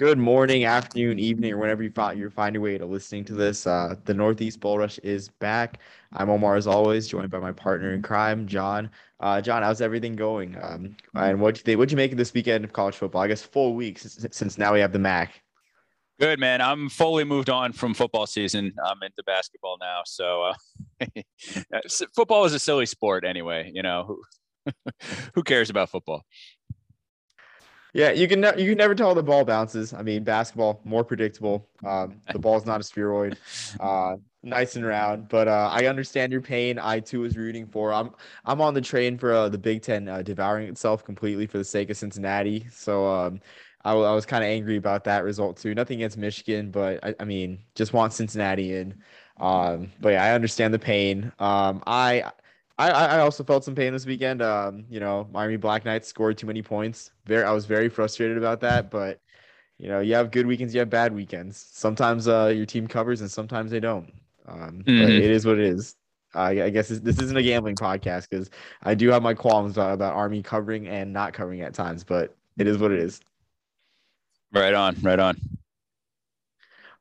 Good morning, afternoon, evening, or whenever you find you find your way to listening to this. Uh, the Northeast Bowl Rush is back. I'm Omar, as always, joined by my partner in crime, John. Uh, John, how's everything going? Um, and what you think? What'd you make of this weekend of college football? I guess full week since, since now we have the MAC. Good man. I'm fully moved on from football season. I'm into basketball now. So uh, football is a silly sport anyway. You know who who cares about football? Yeah, you can ne- you can never tell the ball bounces. I mean, basketball more predictable. Um, the ball's not a spheroid, uh, nice and round. But uh, I understand your pain. I too was rooting for. I'm I'm on the train for uh, the Big Ten uh, devouring itself completely for the sake of Cincinnati. So um, I, I was kind of angry about that result too. Nothing against Michigan, but I, I mean, just want Cincinnati in. Um, but yeah, I understand the pain. Um, I I, I also felt some pain this weekend. Um, you know, Miami Black Knights scored too many points. Very, I was very frustrated about that. But you know, you have good weekends, you have bad weekends. Sometimes uh, your team covers, and sometimes they don't. Um, mm-hmm. But it is what it is. I, I guess this, this, isn't a gambling podcast because I do have my qualms about, about Army covering and not covering at times, but it is what it is. Right on, right on.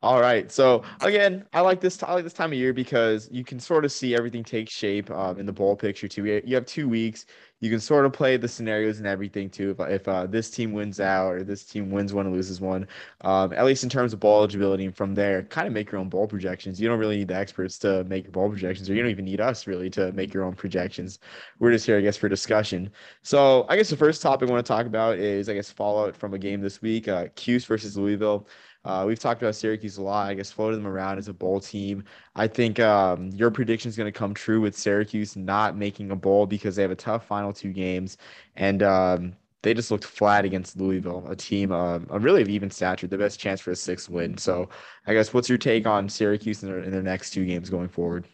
All right. So again, I like this. I like this time of year because you can sort of see everything take shape um, in the bowl picture too. You have two weeks. You can sort of play the scenarios and everything too. If, if uh, this team wins out or this team wins one and loses one, um, at least in terms of bowl eligibility, and from there, kind of make your own bowl projections. You don't really need the experts to make your bowl projections, or you don't even need us really to make your own projections. We're just here, I guess, for discussion. So I guess the first topic I want to talk about is, I guess, fallout from a game this week, uh, Cuse versus Louisville. Uh, we've talked about Syracuse a lot. I guess floated them around as a bowl team. I think um, your prediction is going to come true with Syracuse not making a bowl because they have a tough final two games, and um, they just looked flat against Louisville, a team uh, a really of even stature, the best chance for a sixth win. So, I guess what's your take on Syracuse in their, in their next two games going forward?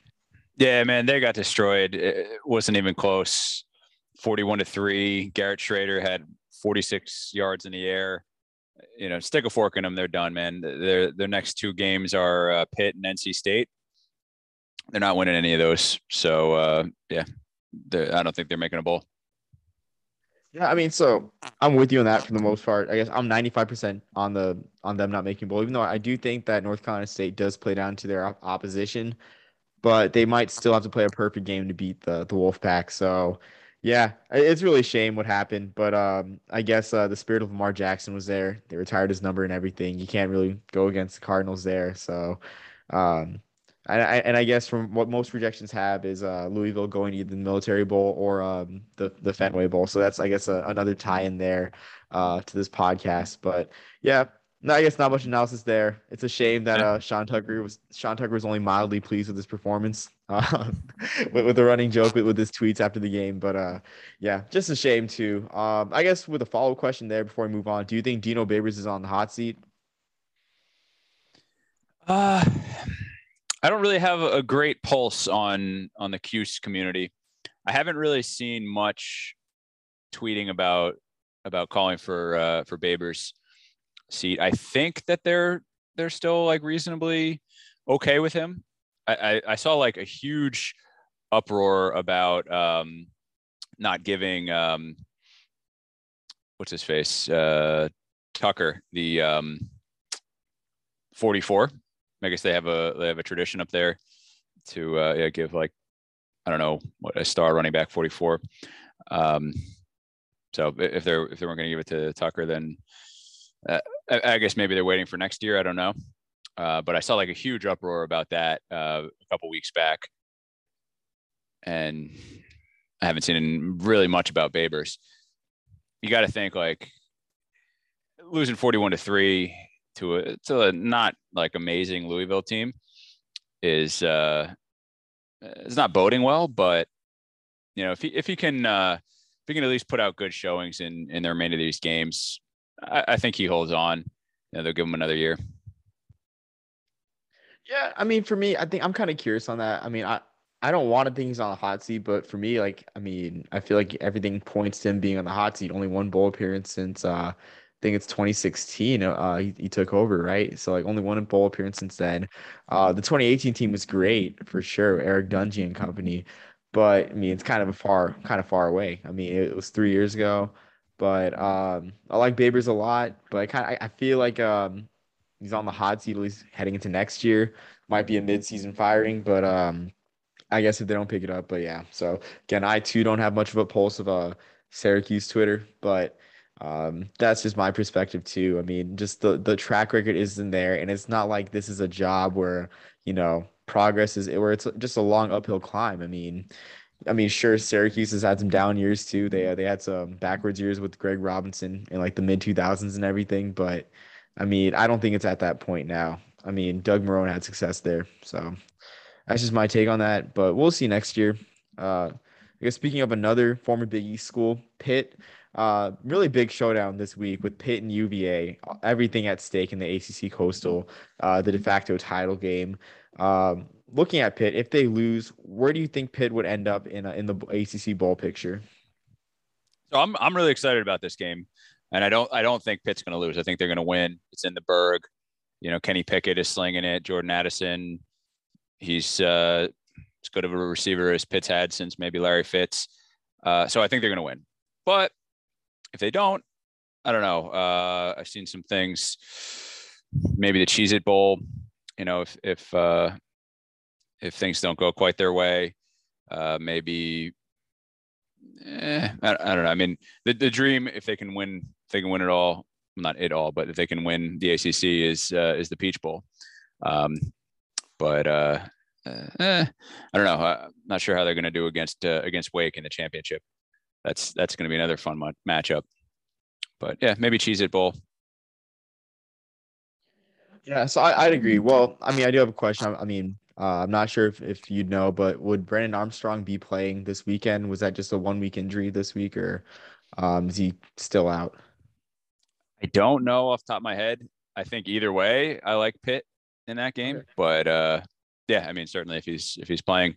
Yeah, man, they got destroyed. It wasn't even close. Forty-one to three. Garrett Shrader had forty-six yards in the air you know, stick a fork in them. They're done, man. Their their next two games are uh, Pitt and NC State. They're not winning any of those. So uh, yeah, I don't think they're making a bowl. Yeah, I mean, so I'm with you on that for the most part. I guess I'm 95% on the on them not making bowl, even though I do think that North Carolina State does play down to their opposition, but they might still have to play a perfect game to beat the the Wolfpack. So yeah, it's really a shame what happened, but um, I guess uh, the spirit of Lamar Jackson was there. They retired his number and everything. You can't really go against the Cardinals there. So, um, I, I, and I guess from what most projections have is uh, Louisville going to the Military Bowl or um, the the Fenway Bowl. So that's I guess a, another tie in there uh, to this podcast. But yeah, no, I guess not much analysis there. It's a shame that uh, Sean Tucker was Sean Tucker was only mildly pleased with his performance uh, with, with the running joke with, with his tweets after the game. But uh, yeah, just a shame too. Um, I guess with a follow up question there before we move on, do you think Dino Babers is on the hot seat? Uh, I don't really have a great pulse on on the Cuse community. I haven't really seen much tweeting about about calling for uh, for Babers seat. I think that they're they're still like reasonably okay with him. I, I, I saw like a huge uproar about um, not giving um, what's his face uh, Tucker the um, 44. I guess they have a they have a tradition up there to uh, yeah, give like I don't know what a star running back 44. Um, so if they're if they weren't going to give it to Tucker, then uh, I, guess maybe they're waiting for next year. I don't know. Uh, but I saw like a huge uproar about that uh, a couple weeks back, and I haven't seen really much about Babers. You got to think like losing forty-one to three to a to a not like amazing Louisville team is uh it's not boding well, but you know if he if he can uh if he can at least put out good showings in in the remainder of these games, I, I think he holds on. You know, they'll give him another year. Yeah, I mean, for me, I think I'm kind of curious on that. I mean, I I don't want to think he's on the hot seat, but for me, like, I mean, I feel like everything points to him being on the hot seat. Only one bowl appearance since uh, I think it's 2016. Uh, he, he took over, right? So like, only one bowl appearance since then. Uh, the 2018 team was great for sure, Eric Dungey and company, but I mean, it's kind of a far, kind of far away. I mean, it was three years ago. But um, I like Babers a lot, but I kind I feel like um, he's on the hot seat at least heading into next year. Might be a mid-season firing, but um, I guess if they don't pick it up, but yeah. So again, I too don't have much of a pulse of a uh, Syracuse Twitter, but um, that's just my perspective too. I mean, just the the track record isn't there, and it's not like this is a job where you know progress is where it's just a long uphill climb. I mean, I mean, sure, Syracuse has had some down years too. They they had some backwards years with Greg Robinson in like the mid two thousands and everything, but I mean, I don't think it's at that point now. I mean, Doug Marrone had success there, so that's just my take on that. But we'll see next year. Uh, I guess speaking of another former Big East school, Pitt. Uh, really big showdown this week with Pitt and UVA. Everything at stake in the ACC Coastal, uh, the de facto title game. Um, looking at Pitt, if they lose, where do you think Pitt would end up in a, in the ACC bowl picture? So I'm I'm really excited about this game, and I don't I don't think Pitt's going to lose. I think they're going to win. It's in the Berg. You know, Kenny Pickett is slinging it. Jordan Addison, he's uh, as good of a receiver as Pitt's had since maybe Larry Fitz. Uh, so I think they're going to win. But if they don't, I don't know. Uh, I've seen some things. Maybe the Cheez It Bowl. You know, if if uh, if things don't go quite their way, uh, maybe. Eh, I, I, don't know. I mean, the the dream if they can win, if they can win it all, not it all, but if they can win the ACC is uh, is the Peach Bowl. Um, but uh, uh, eh, I don't know. I'm not sure how they're going to do against uh, against Wake in the championship. That's that's going to be another fun matchup. But yeah, maybe Cheez It Bowl. Yeah, so I, would agree. Well, I mean, I do have a question. I, I mean, uh, I'm not sure if, if you'd know, but would Brennan Armstrong be playing this weekend? Was that just a one week injury this week, or um, is he still out? I don't know off top of my head. I think either way, I like Pitt in that game. Okay. But uh, yeah, I mean, certainly if he's if he's playing,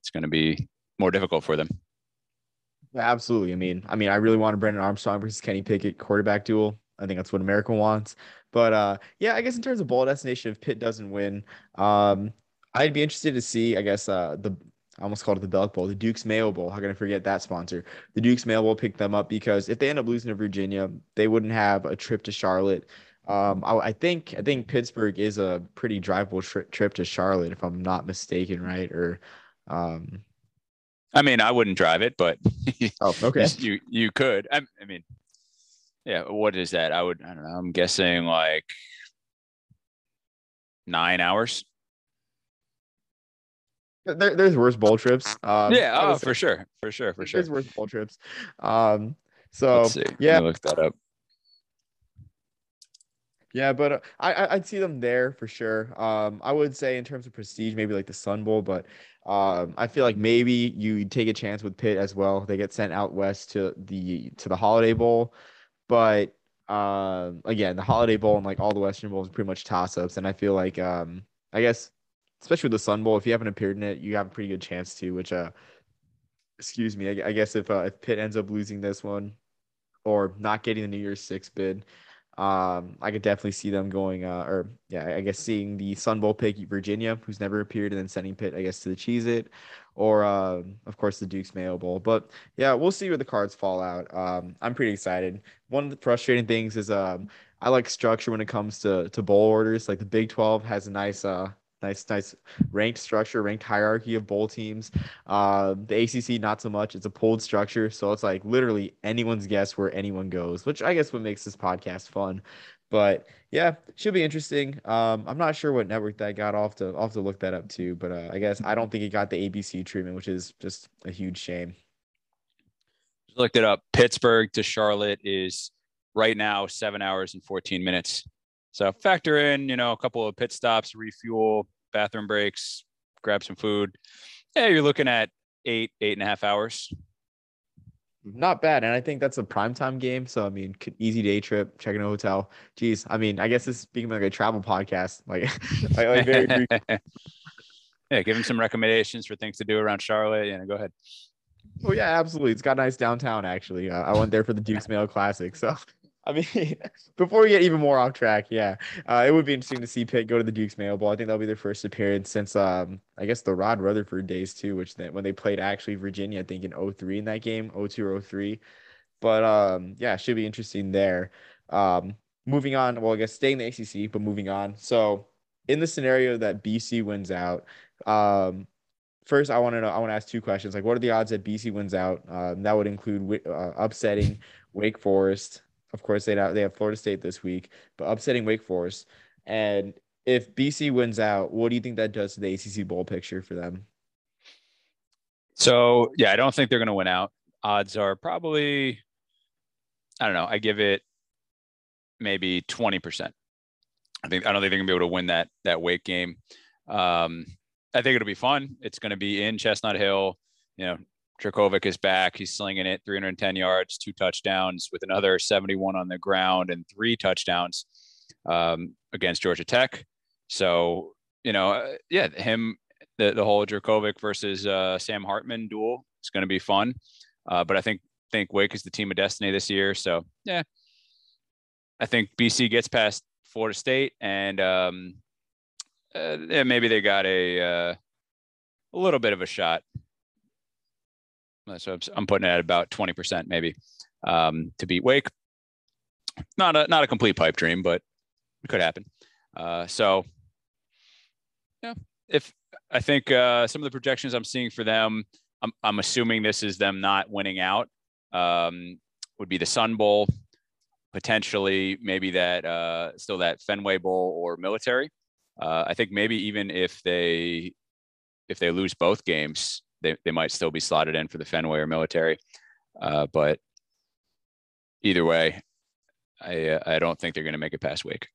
it's going to be more difficult for them. Yeah, absolutely. I mean, I mean, I really want a Brennan Armstrong versus Kenny Pickett quarterback duel. I think that's what America wants. But uh, yeah, I guess in terms of bowl destination, if Pitt doesn't win, um, I'd be interested to see. I guess uh, the I almost called it the Belk Bowl, the Duke's Mayo Bowl. How can I forget that sponsor? The Duke's Mayo Bowl picked them up because if they end up losing to Virginia, they wouldn't have a trip to Charlotte. Um, I, I think I think Pittsburgh is a pretty drivable tri- trip to Charlotte, if I'm not mistaken, right? Or, um, I mean, I wouldn't drive it, but oh, okay, you you could. I, I mean, yeah. What is that? I would. I don't know. I'm guessing like nine hours. There, there's worse bowl trips. Um, yeah, oh, for sure, for sure, for sure. There's worse bowl trips. Um, so yeah, look that up. Yeah, but uh, I I'd see them there for sure. Um, I would say in terms of prestige, maybe like the Sun Bowl, but um, I feel like maybe you take a chance with Pitt as well. They get sent out west to the to the Holiday Bowl, but um, again, the Holiday Bowl and like all the Western Bowls are pretty much toss ups, and I feel like um, I guess especially with the Sun Bowl, if you haven't appeared in it, you have a pretty good chance to. Which uh, excuse me, I, I guess if uh, if Pitt ends up losing this one or not getting the New Year's Six bid um, I could definitely see them going, uh, or yeah, I guess seeing the Sun Bowl pick Virginia, who's never appeared, and then sending Pitt, I guess, to the Cheez It, or uh, of course the Duke's Mayo Bowl. But yeah, we'll see where the cards fall out. Um, I'm pretty excited. One of the frustrating things is um, I like structure when it comes to to bowl orders. Like the Big 12 has a nice uh nice, nice ranked structure, ranked hierarchy of bowl teams. Uh, the ACC, not so much. It's a pulled structure, so it's like literally anyone's guess where anyone goes, which I guess what makes this podcast fun. But yeah, should be interesting. Um, I'm not sure what network that got off to off to look that up too, but uh, I guess I don't think it got the ABC treatment, which is just a huge shame. Just looked it up. Pittsburgh to Charlotte is right now seven hours and 14 minutes. So factor in, you know, a couple of pit stops, refuel, bathroom breaks, grab some food. Yeah, you're looking at eight, eight and a half hours. Not bad. And I think that's a prime time game. So, I mean, easy day trip, checking a hotel. Geez, I mean, I guess this is speaking like a travel podcast. Like, like, like very yeah, give him some recommendations for things to do around Charlotte. Yeah, go ahead. Oh yeah, absolutely. It's got nice downtown. Actually, uh, I went there for the Duke's Mayo Classic, so I mean, before we get even more off track, yeah, uh, it would be interesting to see Pitt go to the Duke's Mayo Bowl. I think that'll be their first appearance since, um, I guess, the Rod Rutherford days too, which they, when they played actually Virginia, I think in 03 in that game, 02 or 03. But um, yeah, should be interesting there. Um, moving on. Well, I guess staying in the ACC, but moving on. So in the scenario that BC wins out, um, first I want to know. I want to ask two questions. Like, what are the odds that BC wins out? Um, that would include uh, upsetting Wake Forest. Of course, they have, they have Florida State this week, but upsetting Wake Forest. And if BC wins out, what do you think that does to the ACC bowl picture for them? So yeah, I don't think they're going to win out. Odds are probably, I don't know. I give it maybe twenty percent. I think I don't think they're going to be able to win that that Wake game. Um, I think it'll be fun. It's going to be in Chestnut Hill. You know, Jurkovec is back. He's slinging it 310 yards, two touchdowns with another 71 on the ground and three touchdowns um, against Georgia Tech. So, you know, uh, yeah, him, the, the whole Jurkovec versus uh, Sam Hartman duel is going to be fun. Uh, but I think think Wake is the team of destiny this year. So, yeah, I think BC gets past Florida State and um, uh, maybe they got a uh, a little bit of a shot. So I'm putting it at about 20% maybe um, to beat Wake. Not a not a complete pipe dream, but it could happen. Uh, so yeah, if I think uh, some of the projections I'm seeing for them, I'm, I'm assuming this is them not winning out. Um, would be the Sun Bowl, potentially maybe that uh, still that Fenway Bowl or military. Uh, I think maybe even if they if they lose both games, they, they might still be slotted in for the Fenway or military. Uh, but either way, I uh, I don't think they're going to make it past Wake.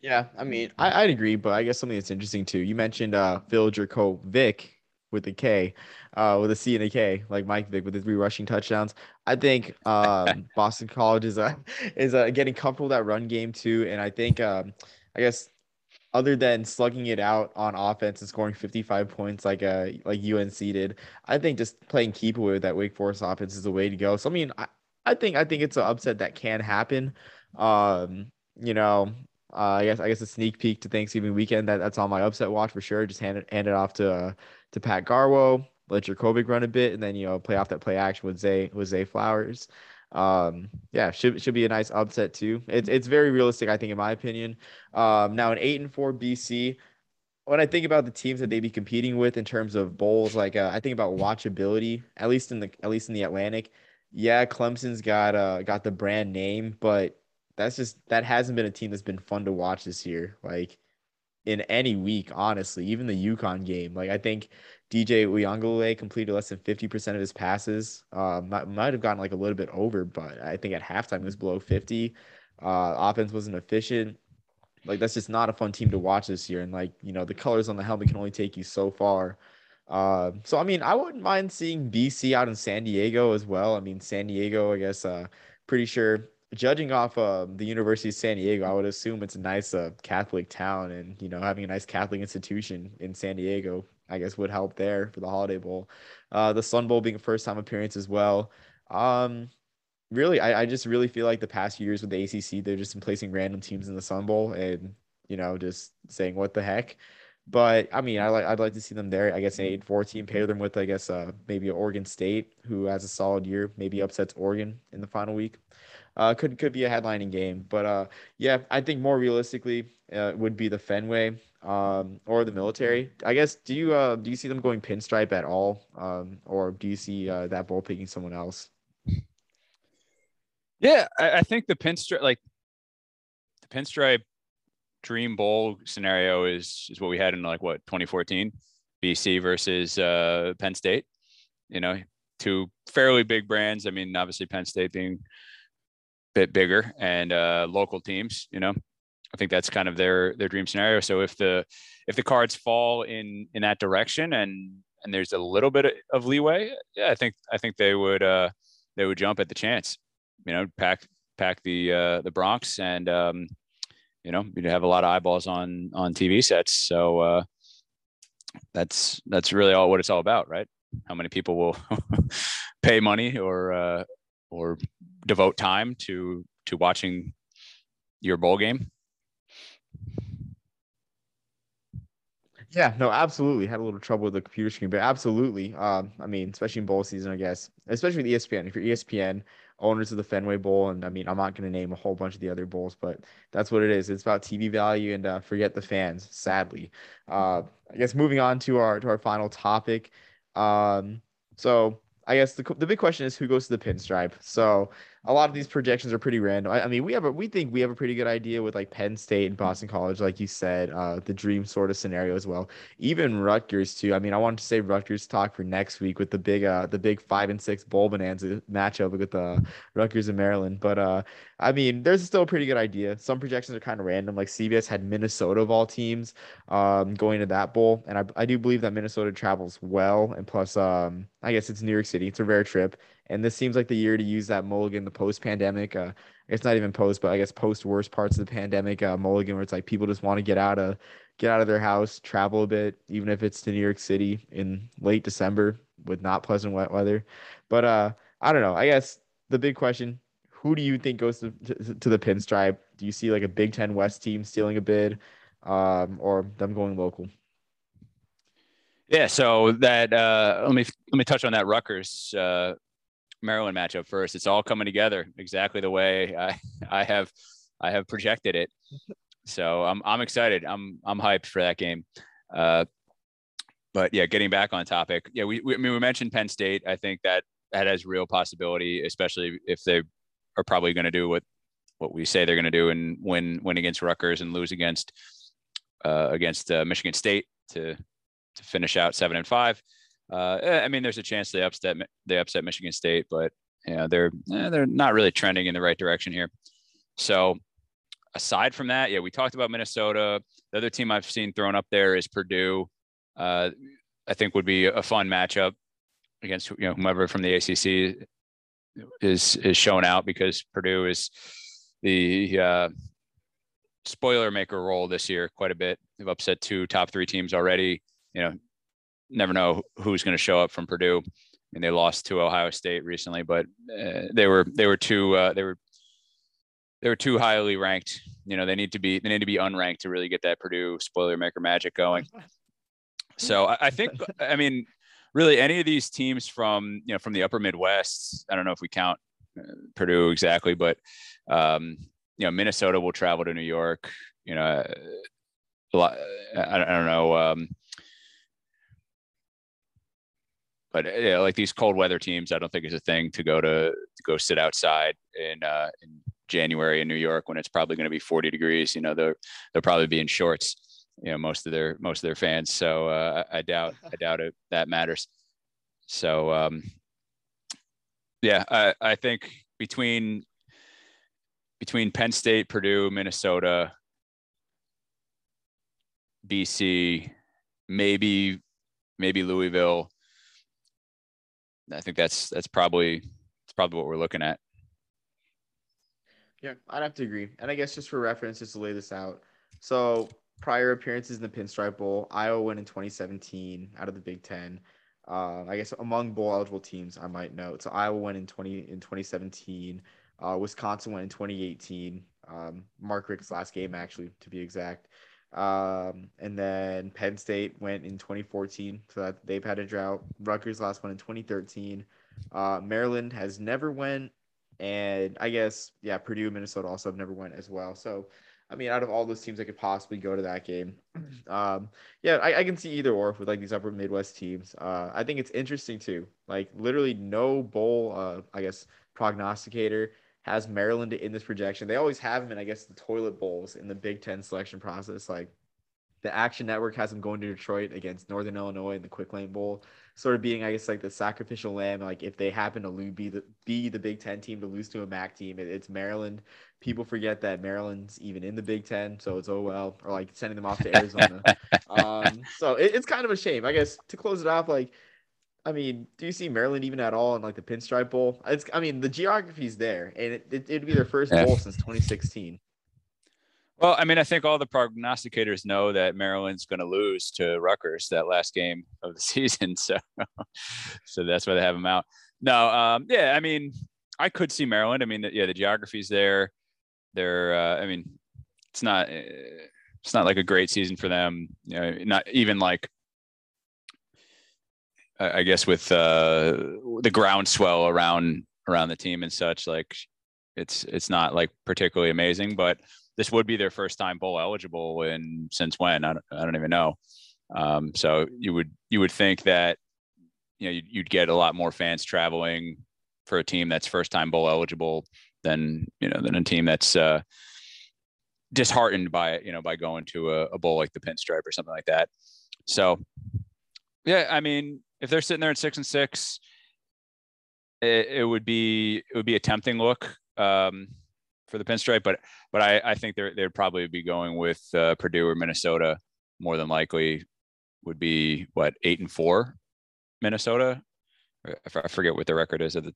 Yeah, I mean, I, would agree, but I guess something that's interesting too. You mentioned uh, Phil Jurkovec with a K, uh, with a C and a K, like Mike Vick with the three rushing touchdowns. I think um, Boston College is uh, is uh, getting comfortable with that run game too, and I think um, I guess other than slugging it out on offense and scoring 55 points like uh like UNC did, I think just playing keep away with that Wake Forest offense is the way to go. So I mean, I, I think I think it's an upset that can happen. Um, you know, uh, I guess I guess a sneak peek to Thanksgiving weekend. That that's on my upset watch for sure. Just hand it hand it off to uh, to Pat Garwo. Let Jurkovec run a bit, and then you know play off that play action with Zay with Zay Flowers. Um, yeah, should should be a nice upset too. It's it's very realistic, I think, in my opinion. Um, now an eight and four BC. When I think about the teams that they be competing with in terms of bowls, like uh, I think about watchability, at least in the at least in the Atlantic. Yeah, Clemson's got uh got the brand name, but that's just that hasn't been a team that's been fun to watch this year. Like in any week, honestly, even the UConn game. Like I think DJ Uiagalelei completed less than 50% of his passes. Uh, might, might have gotten like a little bit over, but I think at halftime it was below 50. Uh, offense wasn't efficient. Like that's just not a fun team to watch this year. And like, you know, the colors on the helmet can only take you so far. Uh, so I mean, I wouldn't mind seeing BC out in San Diego as well. I mean, San Diego, I guess, uh, pretty sure judging off uh, the University of San Diego, I would assume it's a nice uh, Catholic town, and you know having a nice Catholic institution in San Diego, I guess would help there for the Holiday Bowl. Uh, the Sun Bowl being a first time appearance as well. Um, really, I, I just really feel like the past years with the ACC, they've just been placing random teams in the Sun Bowl and you know just saying what the heck. But I mean, I like I'd like to see them there. I guess an eight four team pair them with I guess uh maybe Oregon State who has a solid year, maybe upsets Oregon in the final week uh, could could be a headlining game. But uh, yeah, I think more realistically uh, would be the Fenway um, or the military. I guess do you uh, do you see them going pinstripe at all, um, or do you see uh, that bowl picking someone else? Yeah, I, I think the pinstripe like the pinstripe dream bowl scenario is is what we had in like what 2014 BC versus uh, Penn State. You know, two fairly big brands. I mean, obviously Penn State being bit bigger and uh, local teams. You know, I think that's kind of their their dream scenario. So if the if the cards fall in in that direction and and there's a little bit of leeway, yeah, I think I think they would uh, they would jump at the chance. You know, pack pack the uh, the Bronx and um, you know you'd have a lot of eyeballs on on TV sets. So uh, that's that's really all what it's all about, right? How many people will pay money or uh, or devote time to to watching your bowl game? Yeah, no, absolutely. Had a little trouble with the computer screen, but absolutely. Um, I mean, especially in bowl season, I guess, especially with ESPN. If you're ESPN, owners of the Fenway Bowl, and I mean, I'm not going to name a whole bunch of the other bowls, but that's what it is. It's about TV value and uh, forget the fans. Sadly, uh, I guess moving on to our to our final topic. Um, so I guess the the big question is who goes to the pinstripe. So a lot of these projections are pretty random. I, I, mean, we have a we think we have a pretty good idea with like Penn State and Boston College, like you said, uh, the dream sort of scenario as well. Even Rutgers too. I mean, I wanted to say Rutgers talk for next week with the big uh the big five and six bowl bonanza matchup with uh Rutgers and Maryland. But uh, I mean, there's still a pretty good idea. Some projections are kind of random. Like CBS had Minnesota of all teams, um, going to that bowl, and I I do believe that Minnesota travels well, and plus um I guess it's New York City. It's a rare trip. And this seems like the year to use that mulligan, the post pandemic. Uh, it's not even post, but I guess post worst parts of the pandemic uh, mulligan, where it's like people just want to get out of get out of their house, travel a bit, even if it's to New York City in late December with not pleasant wet weather. But uh, I don't know. I guess the big question: Who do you think goes to, to, to the pinstripe? Do you see like a Big Ten West team stealing a bid, um, or them going local? Yeah, so that uh, let me let me touch on that Rutgers uh, Maryland matchup first. It's all coming together exactly the way I, I have I have projected it. So I'm I'm excited. I'm I'm hyped for that game. Uh, but yeah, getting back on topic. Yeah, we, we I mean we mentioned Penn State. I think that that has real possibility, especially if they are probably going to do what what we say they're going to do and win win against Rutgers and lose against uh, against uh, Michigan State to to finish out seven and five. Uh, eh, I mean, there's a chance they upset they upset Michigan State, but yeah, they're eh, they're not really trending in the right direction here. So aside from that, yeah, we talked about Minnesota. The other team I've seen thrown up there is Purdue. Uh, I think would be a fun matchup against you know whomever from the ACC is is shown out because Purdue is the uh, spoiler maker role this year quite a bit. They've upset two top three teams already. You know, never know who's going to show up from Purdue. I mean, they lost to Ohio State recently, but uh, they were they were too uh, they were they were too highly ranked. You know, they need to be they need to be unranked to really get that Purdue spoiler maker magic going. So I, I think I mean, really, any of these teams from you know from the Upper Midwest. I don't know if we count uh, Purdue exactly, but um, you know, Minnesota will travel to New York. You know, a lot. I, I don't know. Um, but yeah, like these cold weather teams, I don't think is a thing to go to, to go sit outside in uh, in January in New York when it's probably going to be 40 degrees. You know, they'll they'll probably be in shorts. You know, most of their most of their fans. So uh, I doubt I doubt it that matters. So um, yeah, I, I think between between Penn State, Purdue, Minnesota, BC, maybe maybe Louisville I think that's that's probably it's probably what we're looking at. Yeah, I'd have to agree. And I guess just for reference, just to lay this out. So prior appearances in the Pinstripe Bowl, Iowa won in 2017 out of the Big Ten. Uh, I guess among bowl eligible teams, I might note. So Iowa went in 20 in 2017. Uh, Wisconsin went in 2018. Um, Mark Richt's last game, actually, to be exact. Um, and then Penn State went in 2014, so that they've had a drought. Rutgers last one in 2013. Uh, Maryland has never went, and I guess yeah, Purdue, and Minnesota also have never went as well. So, I mean, out of all those teams that could possibly go to that game, um, yeah, I, I can see either or with like these upper Midwest teams. Uh, I think it's interesting too. Like literally no bowl, uh, I guess prognosticator has Maryland in this projection. They always have them in, I guess, the toilet bowls in the Big Ten selection process. Like the Action Network has them going to Detroit against Northern Illinois in the Quick Lane Bowl, sort of being, I guess, like the sacrificial lamb. Like if they happen to lose, be the be the Big Ten team to lose to a MAC team, it, it's Maryland. People forget that Maryland's even in the Big Ten, so it's oh well, or like sending them off to Arizona. um, so it, it's kind of a shame, I guess. To close it off, like I mean, do you see Maryland even at all in like the Pinstripe Bowl? It's, I mean, the geography's there, and it, it, would be their first yeah. bowl since 2016. Well, I mean, I think all the prognosticators know that Maryland's going to lose to Rutgers that last game of the season, so so that's why they have them out. No, um, yeah, I mean, I could see Maryland. I mean, yeah, the geography's there. They're, uh, I mean, it's not. Uh, it's not like a great season for them. You know, not even like I guess with uh, the groundswell around around the team and such, like it's it's not like particularly amazing. But this would be their first time bowl eligible in since when I don't, I don't even know. Um, so you would you would think that you know you'd, you'd get a lot more fans traveling for a team that's first time bowl eligible than you know than a team that's uh, disheartened by you know by going to a, a bowl like the Pinstripe or something like that. So yeah, I mean, if they're sitting there at six and six, it, it would be it would be a tempting look um, for the Pinstripe, but but I, I think they're they'd probably be going with uh, Purdue or Minnesota more than likely. Would be what eight and four, Minnesota. I forget what the record is at the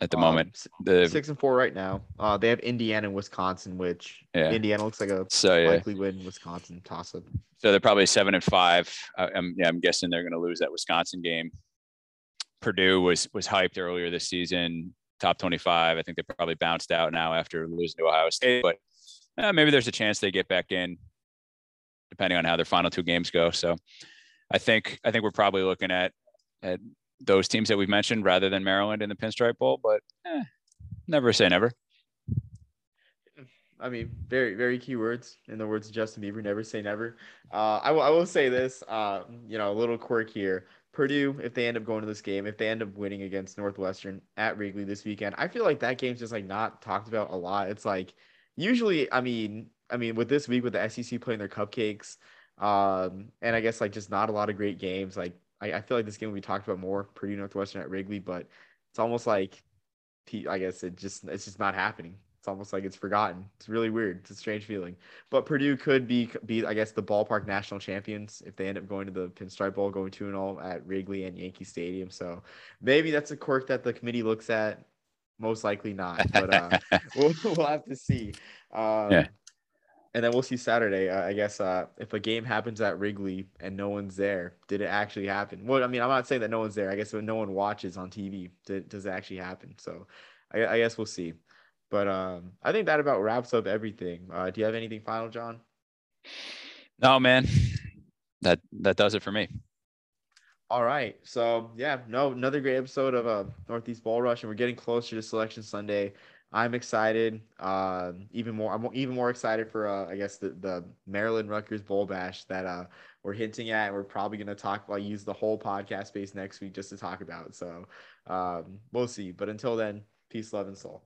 at the um, moment. The six and four right now. Uh, they have Indiana and Wisconsin, which yeah. Indiana looks like a so, yeah. likely win. Wisconsin toss up. So they're probably seven and five. I'm yeah, I'm guessing they're going to lose that Wisconsin game. Purdue was was hyped earlier this season, top 25. I think they probably bounced out now after losing to Ohio State, but uh, maybe there's a chance they get back in, depending on how their final two games go. So I think I think we're probably looking at at those teams that we've mentioned rather than Maryland in the Pinstripe Bowl, but eh, never say never. I mean, very, very key words in the words of Justin Bieber. Never say never. Uh, I, w- I will say this, uh, you know, a little quirk here. Purdue, if they end up going to this game, if they end up winning against Northwestern at Wrigley this weekend, I feel like that game's just like not talked about a lot. It's like usually, I mean, I mean, with this week with the SEC playing their cupcakes, um, and I guess like just not a lot of great games. Like I, I feel like this game will be talked about more Purdue Northwestern at Wrigley, but it's almost like I guess it just it's just not happening. It's almost like it's forgotten. It's really weird. It's a strange feeling. But Purdue could be be I guess the ballpark national champions if they end up going to the Pinstripe Bowl, going two and all at Wrigley and Yankee Stadium. So maybe that's a quirk that the committee looks at. Most likely not, but uh, we'll we'll have to see. Um, yeah and then we'll see Saturday. Uh, I guess uh, if a game happens at Wrigley and no one's there, did it actually happen? Well, I mean, I'm not saying that no one's there. I guess when no one watches on TV, did, does it actually happen? So, I, I, guess we'll see. But um, I think that about wraps up everything. Uh, do you have anything final, John? No, man. That that does it for me. All right. So yeah, no, another great episode of uh, Northeast Bowl Rush, and we're getting closer to Selection Sunday. I'm excited. Uh, even more, I'm even more excited for uh, I guess the the Maryland Rutgers Bowl Bash that uh, we're hinting at. We're probably gonna talk about use the whole podcast space next week just to talk about. So um, we'll see. But until then, peace, love, and soul.